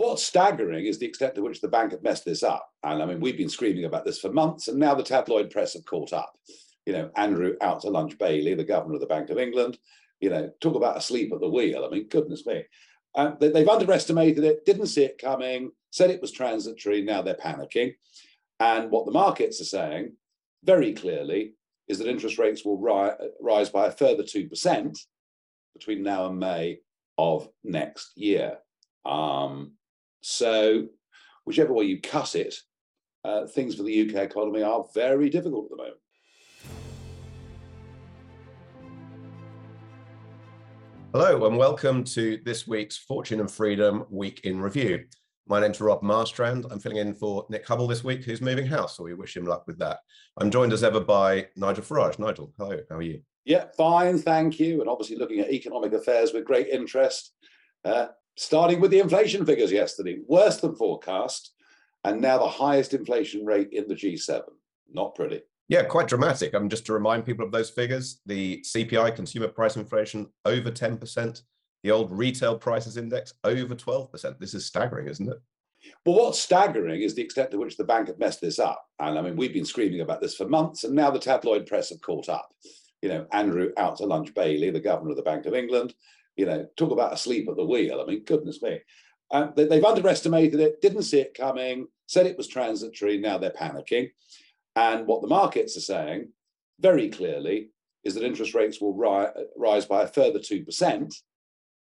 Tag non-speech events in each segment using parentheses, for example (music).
what's staggering is the extent to which the bank have messed this up. And I mean, we've been screaming about this for months, and now the tabloid press have caught up. You know, Andrew out to lunch Bailey, the governor of the Bank of England, you know, talk about asleep at the wheel. I mean, goodness me. They, they've underestimated it, didn't see it coming, said it was transitory. Now they're panicking. And what the markets are saying very clearly is that interest rates will ri- rise by a further 2% between now and May of next year. Um, so, whichever way you cut it, uh, things for the UK economy are very difficult at the moment. Hello, and welcome to this week's Fortune and Freedom Week in Review. My name's Rob Marstrand. I'm filling in for Nick Hubble this week, who's moving house, so we wish him luck with that. I'm joined as ever by Nigel Farage. Nigel, hello, how are you? Yeah, fine, thank you. And obviously looking at economic affairs with great interest. Uh, starting with the inflation figures yesterday, worse than forecast, and now the highest inflation rate in the G7. Not pretty. Yeah, quite dramatic. I mean, just to remind people of those figures, the CPI, consumer price inflation, over 10%, the old retail prices index, over 12%. This is staggering, isn't it? Well, what's staggering is the extent to which the bank have messed this up. And I mean, we've been screaming about this for months, and now the tabloid press have caught up. You know, Andrew out to lunch Bailey, the governor of the Bank of England, you know, talk about asleep at the wheel. I mean, goodness me. Um, they, have underestimated it, didn't see it coming, said it was transitory. Now they're panicking. And what the markets are saying very clearly is that interest rates will ri- rise by a further 2%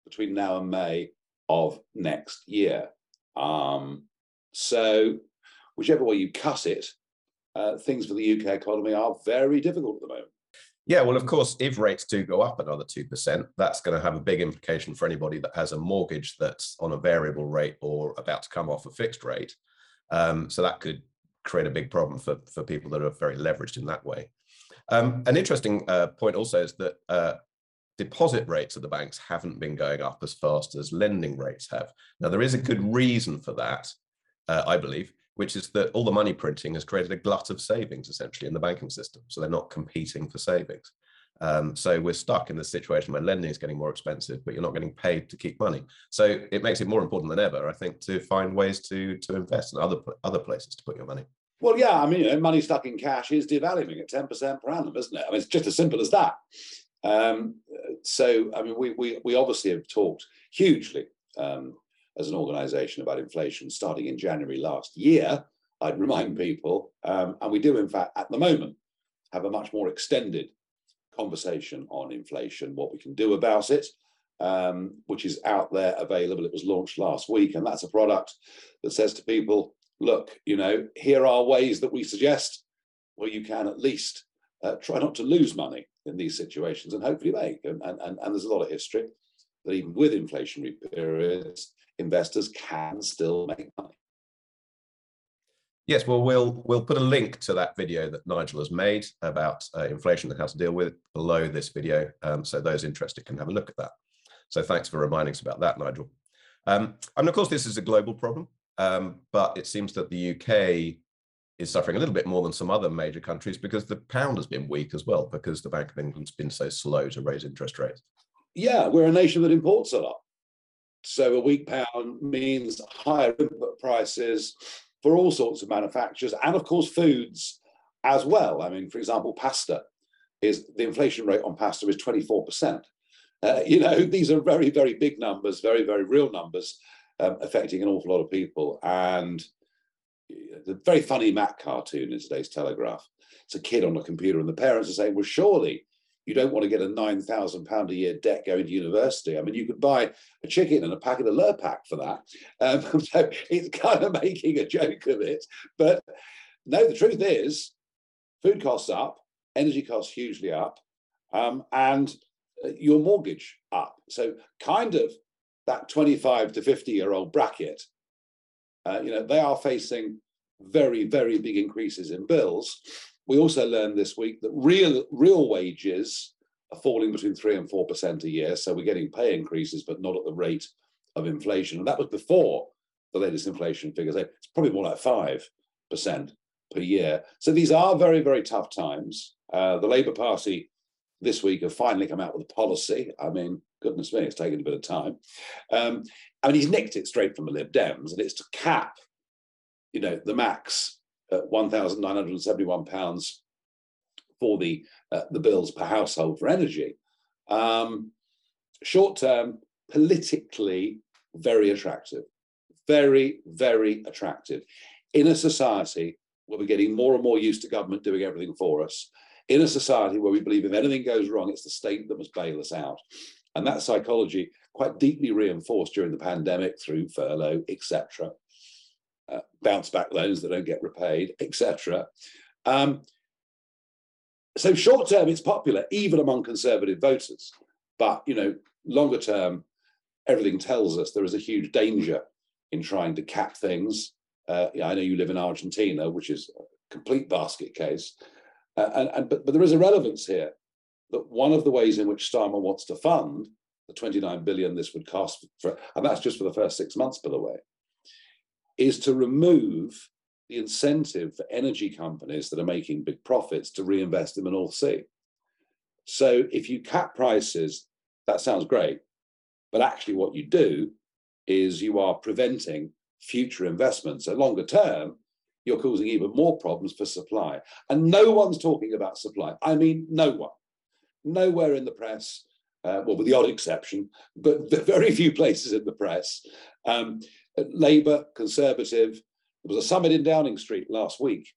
between now and May of next year. Um, so, whichever way you cut it, uh, things for the UK economy are very difficult at the moment. Yeah, well, of course, if rates do go up another 2%, that's going to have a big implication for anybody that has a mortgage that's on a variable rate or about to come off a fixed rate. Um, so that could create a big problem for, for people that are very leveraged in that way. Um, an interesting uh, point also is that uh, deposit rates at the banks haven't been going up as fast as lending rates have. Now, there is a good reason for that, uh, I believe, which is that all the money printing has created a glut of savings essentially in the banking system. So they're not competing for savings. Um, so we're stuck in the situation where lending is getting more expensive, but you're not getting paid to keep money. So it makes it more important than ever, I think, to find ways to to invest in other other places to put your money. Well, yeah, I mean, you know, money stuck in cash is devaluing at ten percent per annum, isn't it? I mean, it's just as simple as that. Um, so, I mean, we we we obviously have talked hugely um, as an organisation about inflation starting in January last year. I'd remind people, um, and we do, in fact, at the moment, have a much more extended conversation on inflation, what we can do about it, um, which is out there available. It was launched last week, and that's a product that says to people, look, you know, here are ways that we suggest where you can at least uh, try not to lose money in these situations and hopefully make. And, and, and there's a lot of history that even with inflationary periods, investors can still make money. Yes, well, we'll we'll put a link to that video that Nigel has made about uh, inflation and how to deal with it below this video, um, so those interested can have a look at that. So thanks for reminding us about that, Nigel. Um, and of course, this is a global problem, um, but it seems that the UK is suffering a little bit more than some other major countries because the pound has been weak as well because the Bank of England's been so slow to raise interest rates. Yeah, we're a nation that imports a lot. So a weak pound means higher input prices, for all sorts of manufacturers and, of course, foods as well. I mean, for example, pasta is the inflation rate on pasta is 24%. Uh, you know, (laughs) these are very, very big numbers, very, very real numbers um, affecting an awful lot of people. And the very funny Mac cartoon in today's Telegraph. It's a kid on a computer, and the parents are saying, Well, surely you don't want to get a nine thousand pound a year debt going to university. I mean, you could buy a chicken and a packet of Lurpak for that. Um, (laughs) so it's kind of making a joke of it. But no, the truth is, food costs up, energy costs hugely up, um, and uh, your mortgage up. So kind of that 25 to 50 year old bracket, uh, you know, they are facing very, very big increases in bills. We also learned this week that real real wages are falling between three and four percent a year. So we're getting pay increases, but not at the rate of inflation. And that was before the latest inflation figures. It's probably more like five percent per year. So these are very, very tough times. Uh, the Labour Party this week have finally come out with a policy. I mean, goodness me, it's taken a bit of time. Um, I mean, he's nicked it straight from the Lib Dems, and it's to cap, you know, the max at one thousand nine hundred and seventy-one pounds for the uh, the bills per household for energy. Um, short term, politically very attractive, very very attractive in a society where we're getting more and more used to government doing everything for us. In a society where we believe if anything goes wrong, it's the state that must bail us out. And that psychology quite deeply reinforced during the pandemic through furlough, etc. Uh, bounce back loans that don't get repaid, etc. Um, so short term, it's popular even among conservative voters, but you know, longer term, everything tells us there is a huge danger in trying to cap things. Uh, yeah, I know you live in Argentina, which is a complete basket case, uh, and, and but, but there is a relevance here that one of the ways in which Starmer wants to fund the 29 billion this would cost for, and that's just for the first six months, by the way, is to remove the incentive for energy companies that are making big profits to reinvest in the North Sea. So if you cap prices, that sounds great. But actually, what you do is you are preventing future investments. So longer term, you're causing even more problems for supply. And no one's talking about supply. I mean, no one. Nowhere in the press, uh, well, with the odd exception, but (laughs) the very few places in the press. Um, Labour, Conservative, there was a summit in Downing Street last week.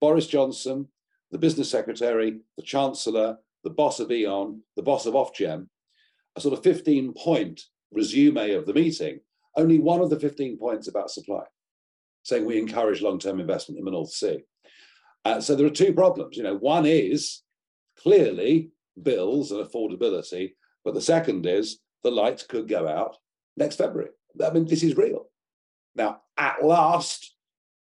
Boris Johnson, the business secretary, the chancellor, the boss of E.ON, the boss of Ofgem, a sort of 15 point resume of the meeting, only one of the 15 points about supply, saying we encourage long term investment in the North Sea. Uh, so there are two problems. You know, one is clearly bills and affordability. But the second is the lights could go out next February. I mean, this is real. Now, at last,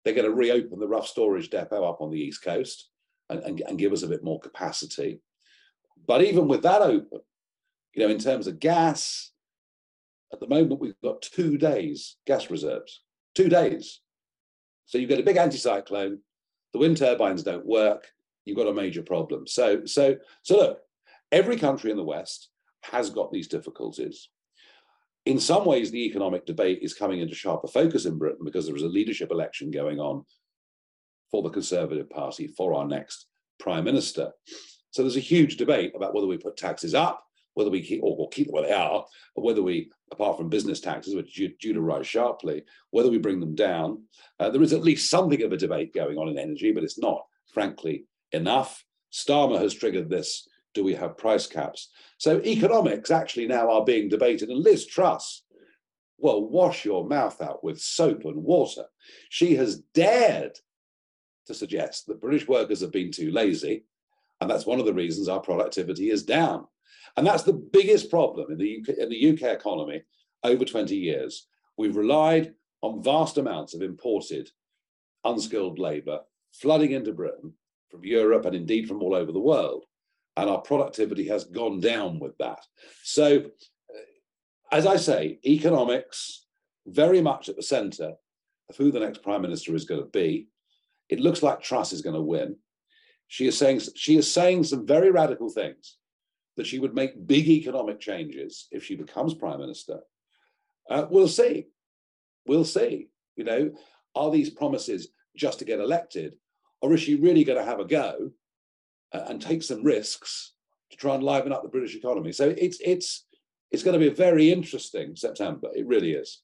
they're going to reopen the Rough storage depot up on the East Coast and, and, and give us a bit more capacity. But even with that open, you know, in terms of gas, at the moment we've got two days gas reserves, two days. So you've got a big anticyclone, the wind turbines don't work, you've got a major problem. So, so, so look, Every country in the West has got these difficulties. In some ways, the economic debate is coming into sharper focus in Britain because there is a leadership election going on for the Conservative Party for our next Prime Minister. So there's a huge debate about whether we put taxes up, whether we keep or, keep them where they are, or whether we, apart from business taxes, which are due to rise sharply, whether we bring them down. Uh, there is at least something of a debate going on in energy, but it's not, frankly, enough. Starmer has triggered this do we have price caps? So economics actually now are being debated. And Liz Truss, well, wash your mouth out with soap and water. She has dared to suggest that British workers have been too lazy. And that's one of the reasons our productivity is down. And that's the biggest problem in the UK, in the UK economy over 20 years. We've relied on vast amounts of imported unskilled labor flooding into Britain from Europe and indeed from all over the world and our productivity has gone down with that. So, uh, as I say, economics very much at the center of who the next prime minister is going to be. It looks like Truss is going to win. She is saying she is saying some very radical things that she would make big economic changes if she becomes prime minister. Uh, we'll see. We'll see. You know, are these promises just to get elected, or is she really going to have a go and take some risks to try and liven up the British economy. So it's it's it's going to be a very interesting September. It really is.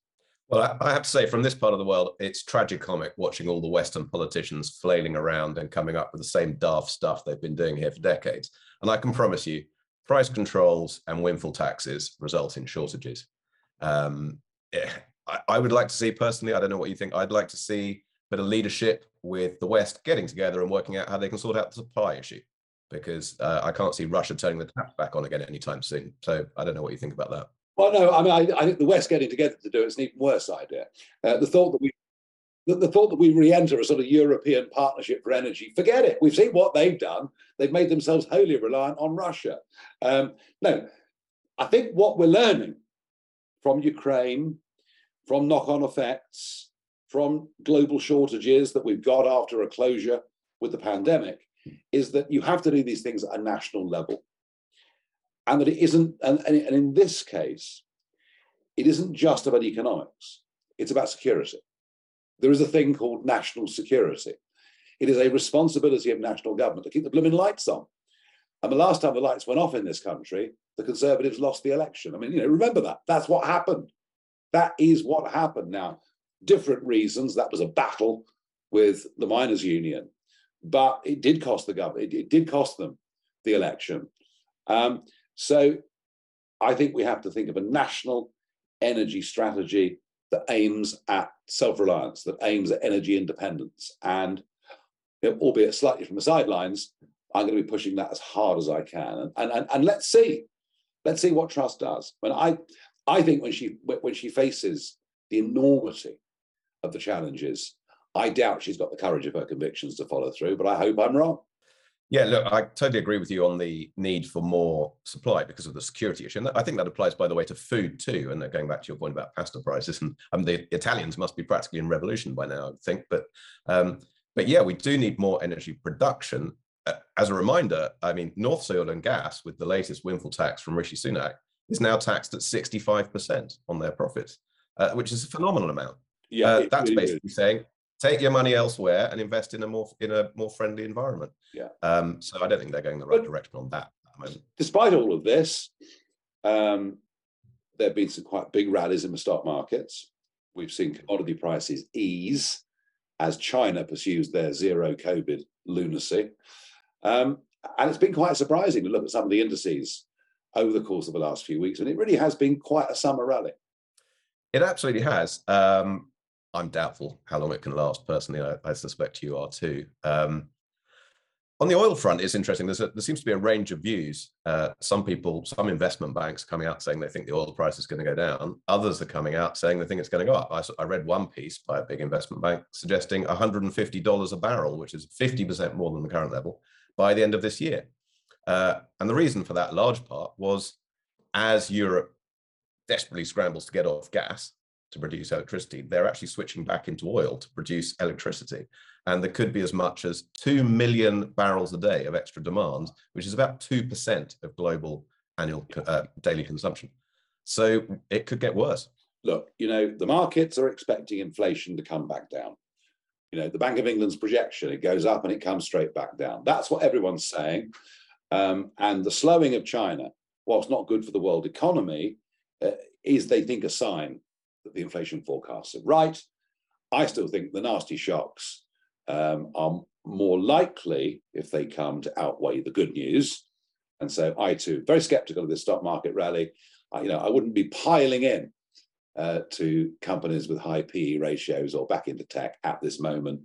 Well, I have to say, from this part of the world, it's tragicomic watching all the Western politicians flailing around and coming up with the same daft stuff they've been doing here for decades. And I can promise you, price controls and windfall taxes result in shortages. Um, yeah, I, I, would like to see personally, I don't know what you think, I'd like to see a bit of leadership with the West getting together and working out how they can sort out the supply issue because uh, I can't see Russia turning the taps back on again anytime soon. So I don't know what you think about that. Well, no, I mean, I, I think the West getting together to do it's an even worse idea. Uh, the thought that we the, the, thought that we re-enter a sort of European partnership for energy, forget it. We've seen what they've done. They've made themselves wholly reliant on Russia. Um, no, I think what we're learning from Ukraine, from knock-on effects, from global shortages that we've got after a closure with the pandemic, is that you have to do these things at a national level. And that it isn't, and, and in this case, it isn't just about economics, it's about security. There is a thing called national security. It is a responsibility of national government to keep the blooming lights on. And the last time the lights went off in this country, the Conservatives lost the election. I mean, you know, remember that. That's what happened. That is what happened. Now, different reasons. That was a battle with the miners' union, but it did cost the government. It, it did cost them the election. Um, so, I think we have to think of a national energy strategy that aims at self-reliance, that aims at energy independence, and you know, albeit slightly from the sidelines, I'm going to be pushing that as hard as I can. And, and, and, let's see, let's see what Truss does. When I, I think when she when she faces the enormity of the challenges, I doubt she's got the courage of her convictions to follow through. But I hope I'm wrong. Yeah, look, I totally agree with you on the need for more supply because of the security issue. And I think that applies, by the way, to food too. And going back to your point about pasta prices, (laughs) and um, the Italians must be practically in revolution by now, I think. But um, but yeah, we do need more energy production. Uh, as a reminder, I mean, North Sea oil and gas, with the latest windfall tax from Rishi Sunak, is now taxed at 65% on their profits, uh, which is a phenomenal amount. Yeah, uh, that's really basically is. saying take your money elsewhere and invest in a more in a more friendly environment. Yeah. Um, so I don't think they're going the right but direction on that. Despite all of this, um, there have been some quite big rallies in the stock markets. We've seen commodity prices ease as China pursues their zero COVID lunacy. Um, and it's been quite surprising to look at some of the indices over the course of the last few weeks. And it really has been quite a summer rally. It absolutely has. Um, I'm doubtful how long it can last. Personally, I, I suspect you are too. Um, on the oil front, it's interesting. A, there seems to be a range of views. Uh, some people, some investment banks coming out saying they think the oil price is going to go down. Others are coming out saying they think it's going to go up. I, I read one piece by a big investment bank suggesting $150 a barrel, which is 50% more than the current level, by the end of this year. Uh, and the reason for that large part was as Europe desperately scrambles to get off gas, to produce electricity, they're actually switching back into oil to produce electricity. And there could be as much as 2 million barrels a day of extra demand, which is about 2% of global annual uh, daily consumption. So it could get worse. Look, you know, the markets are expecting inflation to come back down. You know, the Bank of England's projection, it goes up and it comes straight back down. That's what everyone's saying. Um, and the slowing of China, whilst not good for the world economy, uh, is, they think, a sign that the inflation forecasts are right. I still think the nasty shocks um, are more likely, if they come, to outweigh the good news. And so I too, very skeptical of this stock market rally. I, you know, I wouldn't be piling in uh, to companies with high PE ratios or back into tech at this moment.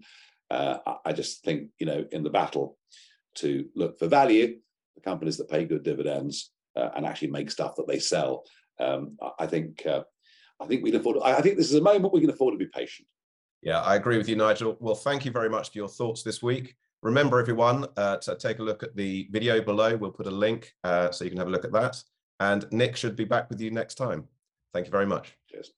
Uh, I just think, you know, in the battle to look for value, the companies that pay good dividends uh, and actually make stuff that they sell. Um, I think uh, I think we can afford. I think this is a moment we can afford to be patient. Yeah, I agree with you, Nigel. Well, thank you very much for your thoughts this week. Remember, everyone, uh, to take a look at the video below. We'll put a link uh, so you can have a look at that. And Nick should be back with you next time. Thank you very much. Cheers.